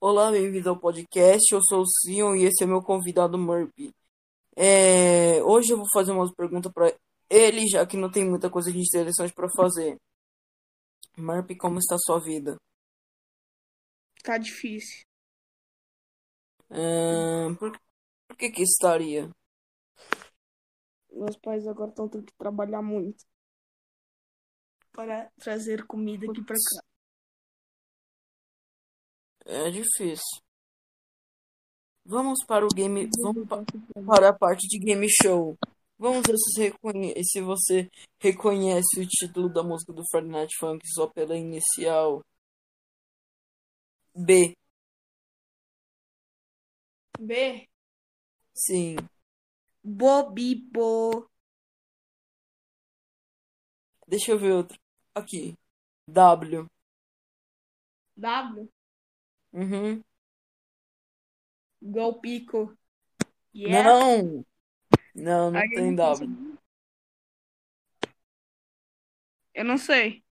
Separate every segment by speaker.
Speaker 1: Olá, bem-vindo ao podcast. Eu sou o Sion e esse é meu convidado Murphy. É, Hoje eu vou fazer umas perguntas para ele, já que não tem muita coisa de interessante para fazer. Murphy, como está a sua vida?
Speaker 2: Tá difícil.
Speaker 1: É, Por, por que que estaria?
Speaker 2: Meus pais agora estão tendo que trabalhar muito para trazer comida aqui pra cá.
Speaker 1: É difícil. Vamos para o game. Vamos pa- para a parte de game show. Vamos ver se você reconhe- se você reconhece o título da música do Friday Night Funk só pela inicial. B.
Speaker 2: B.
Speaker 1: Sim.
Speaker 2: Bobibo.
Speaker 1: Deixa eu ver outro. Aqui. W.
Speaker 2: W.
Speaker 1: Uhum.
Speaker 2: Golpico. Yeah.
Speaker 1: Não! Não, não
Speaker 2: Aí
Speaker 1: tem W.
Speaker 2: Eu não sei.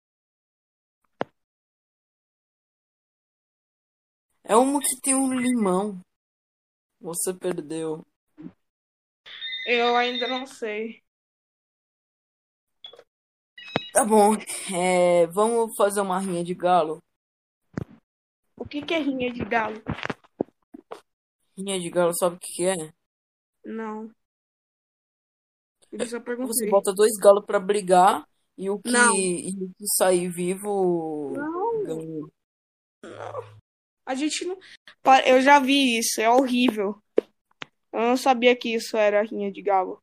Speaker 1: É uma que tem um limão. Você perdeu.
Speaker 2: Eu ainda não sei.
Speaker 1: Tá bom. É, vamos fazer uma rinha de galo.
Speaker 2: O que que é rinha de galo?
Speaker 1: Rinha de galo, sabe o que que é?
Speaker 2: Não. Eu só
Speaker 1: Você
Speaker 2: perguntei.
Speaker 1: bota dois galos pra brigar e o que,
Speaker 2: Não.
Speaker 1: e o que sair vivo
Speaker 2: Não.
Speaker 1: ganha.
Speaker 2: A gente não. Eu já vi isso, é horrível. Eu não sabia que isso era rinha de galo.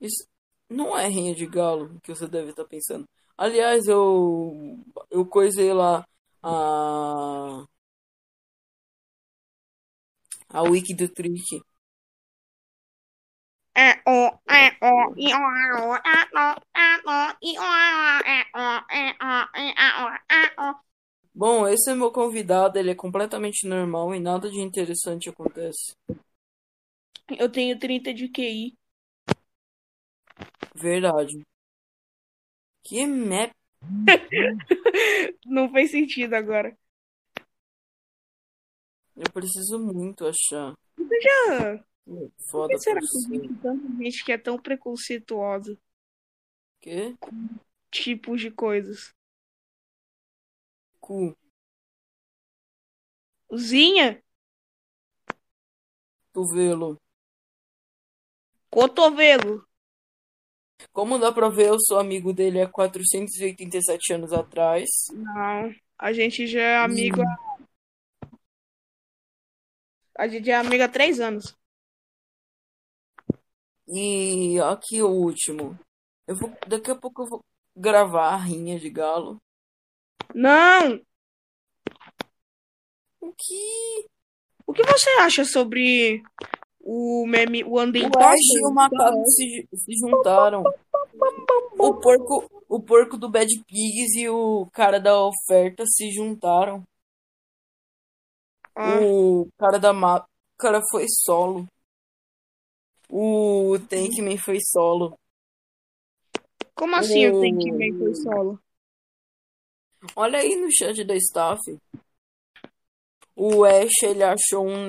Speaker 1: Isso não é rinha de galo que você deve estar pensando. Aliás, eu eu coisei lá a a wiki do Trick.
Speaker 2: É o, é o, i, o, a, o, é o, é o, i, o, a, é o, é o, i, a, o, é o.
Speaker 1: Bom, esse é meu convidado, ele é completamente normal e nada de interessante acontece.
Speaker 2: Eu tenho 30 de QI.
Speaker 1: Verdade. Que map.
Speaker 2: Não fez sentido agora.
Speaker 1: Eu preciso muito achar.
Speaker 2: Já.
Speaker 1: Por
Speaker 2: Por que
Speaker 1: Foda
Speaker 2: será que existe tanta gente que é tão preconceituosa?
Speaker 1: Quê?
Speaker 2: Tipos de coisas.
Speaker 1: Cu.
Speaker 2: Zinha,
Speaker 1: Cotovelo.
Speaker 2: cotovelo.
Speaker 1: Como dá pra ver, eu sou amigo dele há 487 anos atrás.
Speaker 2: Não, a gente já é amigo. há- A gente é amigo há três anos.
Speaker 1: E aqui o último. Eu vou, daqui a pouco eu vou gravar a rinha de galo.
Speaker 2: Não!
Speaker 1: O que?
Speaker 2: O que você acha sobre o meme, o Andem
Speaker 1: O Ash e o macaco se, se juntaram. O porco, o porco do Bad Pigs e o cara da oferta se juntaram.
Speaker 2: Ah,
Speaker 1: O cara da máscara foi solo. O Tankman foi solo.
Speaker 2: como assim o
Speaker 1: o-
Speaker 2: Tankman foi solo?
Speaker 1: Olha aí no chat da staff. O Ash ele achou um,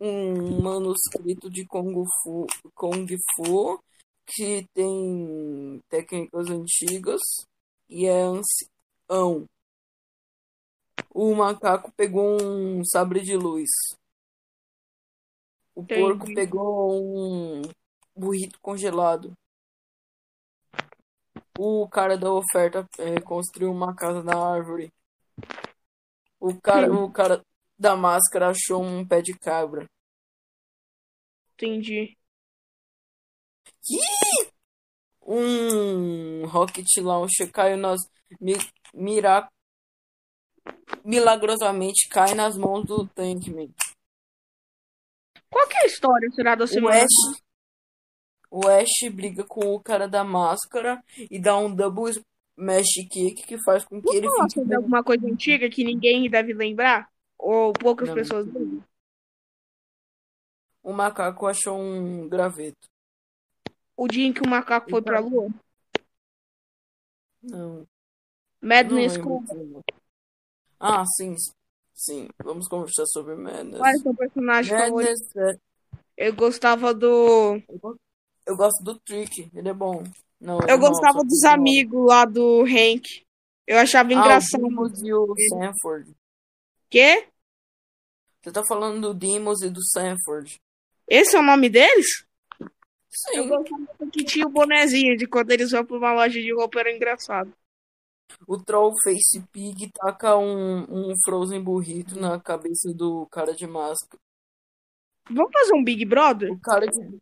Speaker 1: um manuscrito de Kung Fu, Kung Fu que tem técnicas antigas e é ancião. O macaco pegou um sabre de luz. O
Speaker 2: Entendi.
Speaker 1: porco pegou um burrito congelado. O cara da oferta eh, construiu uma casa na árvore. O cara, o cara da máscara achou um pé de cabra.
Speaker 2: Entendi.
Speaker 1: Um rocket launcher caiu nas mi, mira, milagrosamente cai nas mãos do Tankman.
Speaker 2: Qual que é a história, será, da
Speaker 1: O
Speaker 2: semana?
Speaker 1: Ash, o Ash briga com o cara da máscara e dá um double smash kick que faz com que ele
Speaker 2: Vamos falar
Speaker 1: fique
Speaker 2: alguma coisa antiga que ninguém deve lembrar? Ou poucas
Speaker 1: Não.
Speaker 2: pessoas?
Speaker 1: O macaco achou um graveto.
Speaker 2: O dia em que o macaco foi pra lua?
Speaker 1: Não. Não
Speaker 2: Madness
Speaker 1: como. Ah, sim. Sim. Vamos conversar sobre Madness.
Speaker 2: Qual é o seu personagem favorito?
Speaker 1: Madness é...
Speaker 2: Eu gostava do.
Speaker 1: Eu go- eu gosto do Trick. Ele é bom. Não,
Speaker 2: Eu gostava
Speaker 1: que
Speaker 2: dos amigos lá do Hank. Eu achava
Speaker 1: Ah, o
Speaker 2: engraçado.
Speaker 1: Dimos e o Sanford.
Speaker 2: Quê?
Speaker 1: Você tá falando do Dimos e do Sanford.
Speaker 2: Esse é o nome deles? Eu
Speaker 1: Sim.
Speaker 2: gostava que tinha o bonezinho de quando eles vão pra uma loja de roupa, era engraçado.
Speaker 1: O Troll Face Pig taca um, um Frozen burrito na cabeça do cara de máscara.
Speaker 2: Vamos fazer um Big Brother?
Speaker 1: O cara de,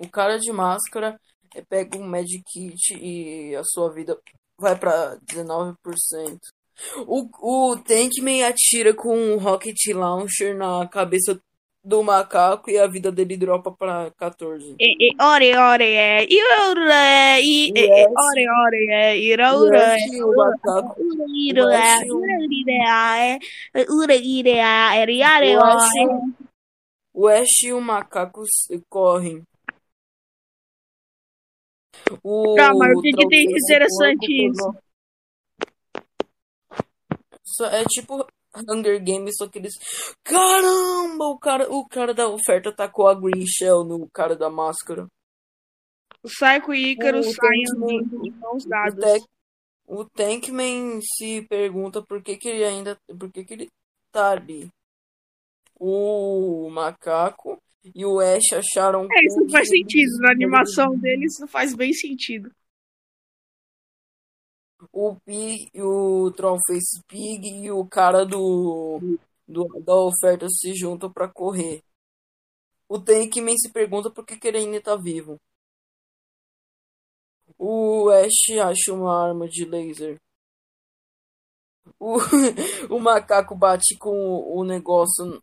Speaker 1: o cara de máscara é, pega um Magic Kit e a sua vida vai pra 19%. O, o Tankman atira com um Rocket Launcher na cabeça do macaco e a vida dele dropa pra 14.
Speaker 2: E, e, ore, ore, é. Ira, e, ore, ore, é. Ira,
Speaker 1: O
Speaker 2: ura,
Speaker 1: Ash e o macaco. Correm. O
Speaker 2: Tá, mas o que que tem de interessante
Speaker 1: pegou- Só- É tipo Hunger Games, só que eles. Caramba! O cara, o cara da oferta tacou a Green Shell no cara da máscara.
Speaker 2: O Psycho e Ícaro
Speaker 1: O
Speaker 2: saem andando de mãos
Speaker 1: O,
Speaker 2: dadas.
Speaker 1: Tank, o Tankman se pergunta por que, que ele ainda. Por que, que ele tá ali. O macaco e o Ash acharam.
Speaker 2: É, isso não faz sentido. Na animação deles, isso faz bem sentido.
Speaker 1: O Pig, o Trollface Pig e o cara do, do da oferta se juntam pra correr. O Tankman se pergunta por que, que ele ainda tá vivo. O Ash acha uma arma de laser. O, o macaco bate com o, negócio.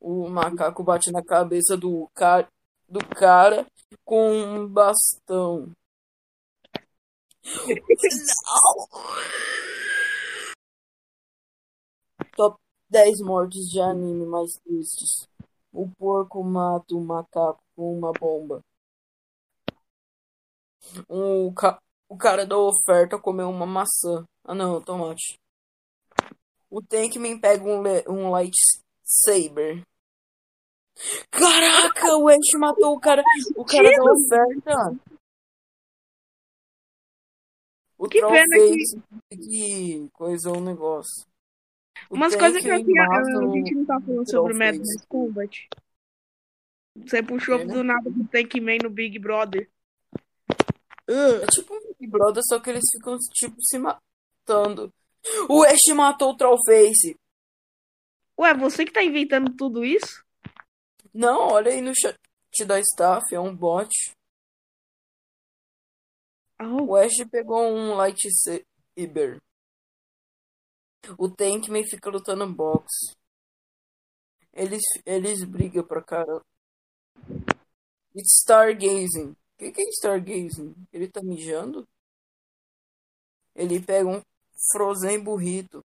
Speaker 1: O macaco bate na cabeça do cara, do cara com um bastão. Top 10 mortes de anime mais tristes. O porco mata o macaco com uma bomba. O, ca... o cara da oferta comeu uma maçã. Ah não, tomate. O Tankman pega um, le... um lightsaber. Caraca, o Ash matou o cara, o cara da oferta. O
Speaker 2: Que pena
Speaker 1: Trollface que coisou o negócio. O
Speaker 2: Umas coisas que eu tinha. A gente não tá falando sobre o. Madness Combat. Você puxou
Speaker 1: É, né?
Speaker 2: do nada pro Tankman no Big Brother.
Speaker 1: É tipo um Big Brother, só que eles ficam, tipo, se matando. O Ash matou o Trollface.
Speaker 2: Ué, você que tá inventando tudo isso?
Speaker 1: Não, olha aí no chat da staff, é um bot. O Ash pegou um lightsaber. O Tankman fica lutando boxe. Eles, eles brigam pra cara. It's stargazing. O que, que é stargazing? Ele tá mijando? Ele pega um frozen burrito.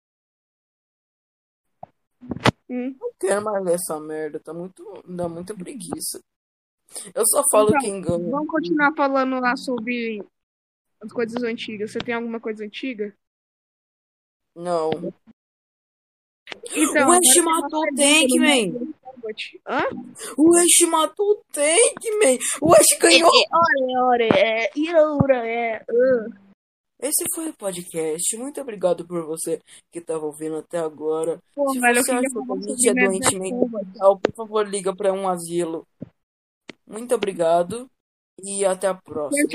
Speaker 2: hum.
Speaker 1: Não quero mais ler essa merda, tá muito. dá muita preguiça. Eu só falo
Speaker 2: Então,
Speaker 1: quem ganha.
Speaker 2: Vamos continuar falando lá sobre as coisas antigas. Você tem alguma coisa antiga?
Speaker 1: Não.
Speaker 2: Então,
Speaker 1: o Ash
Speaker 2: uma
Speaker 1: matou o Tankman!
Speaker 2: Hã?
Speaker 1: O Ash matou o Tankman! O Ash ganhou!
Speaker 2: Ore, é. Ira, é. uh.
Speaker 1: Esse foi o podcast. Muito obrigado por você que estava ouvindo até agora.
Speaker 2: Pô,
Speaker 1: Se
Speaker 2: velho,
Speaker 1: você achou que a gente é doente mental, por favor, liga para um asilo. Muito obrigado e até a próxima.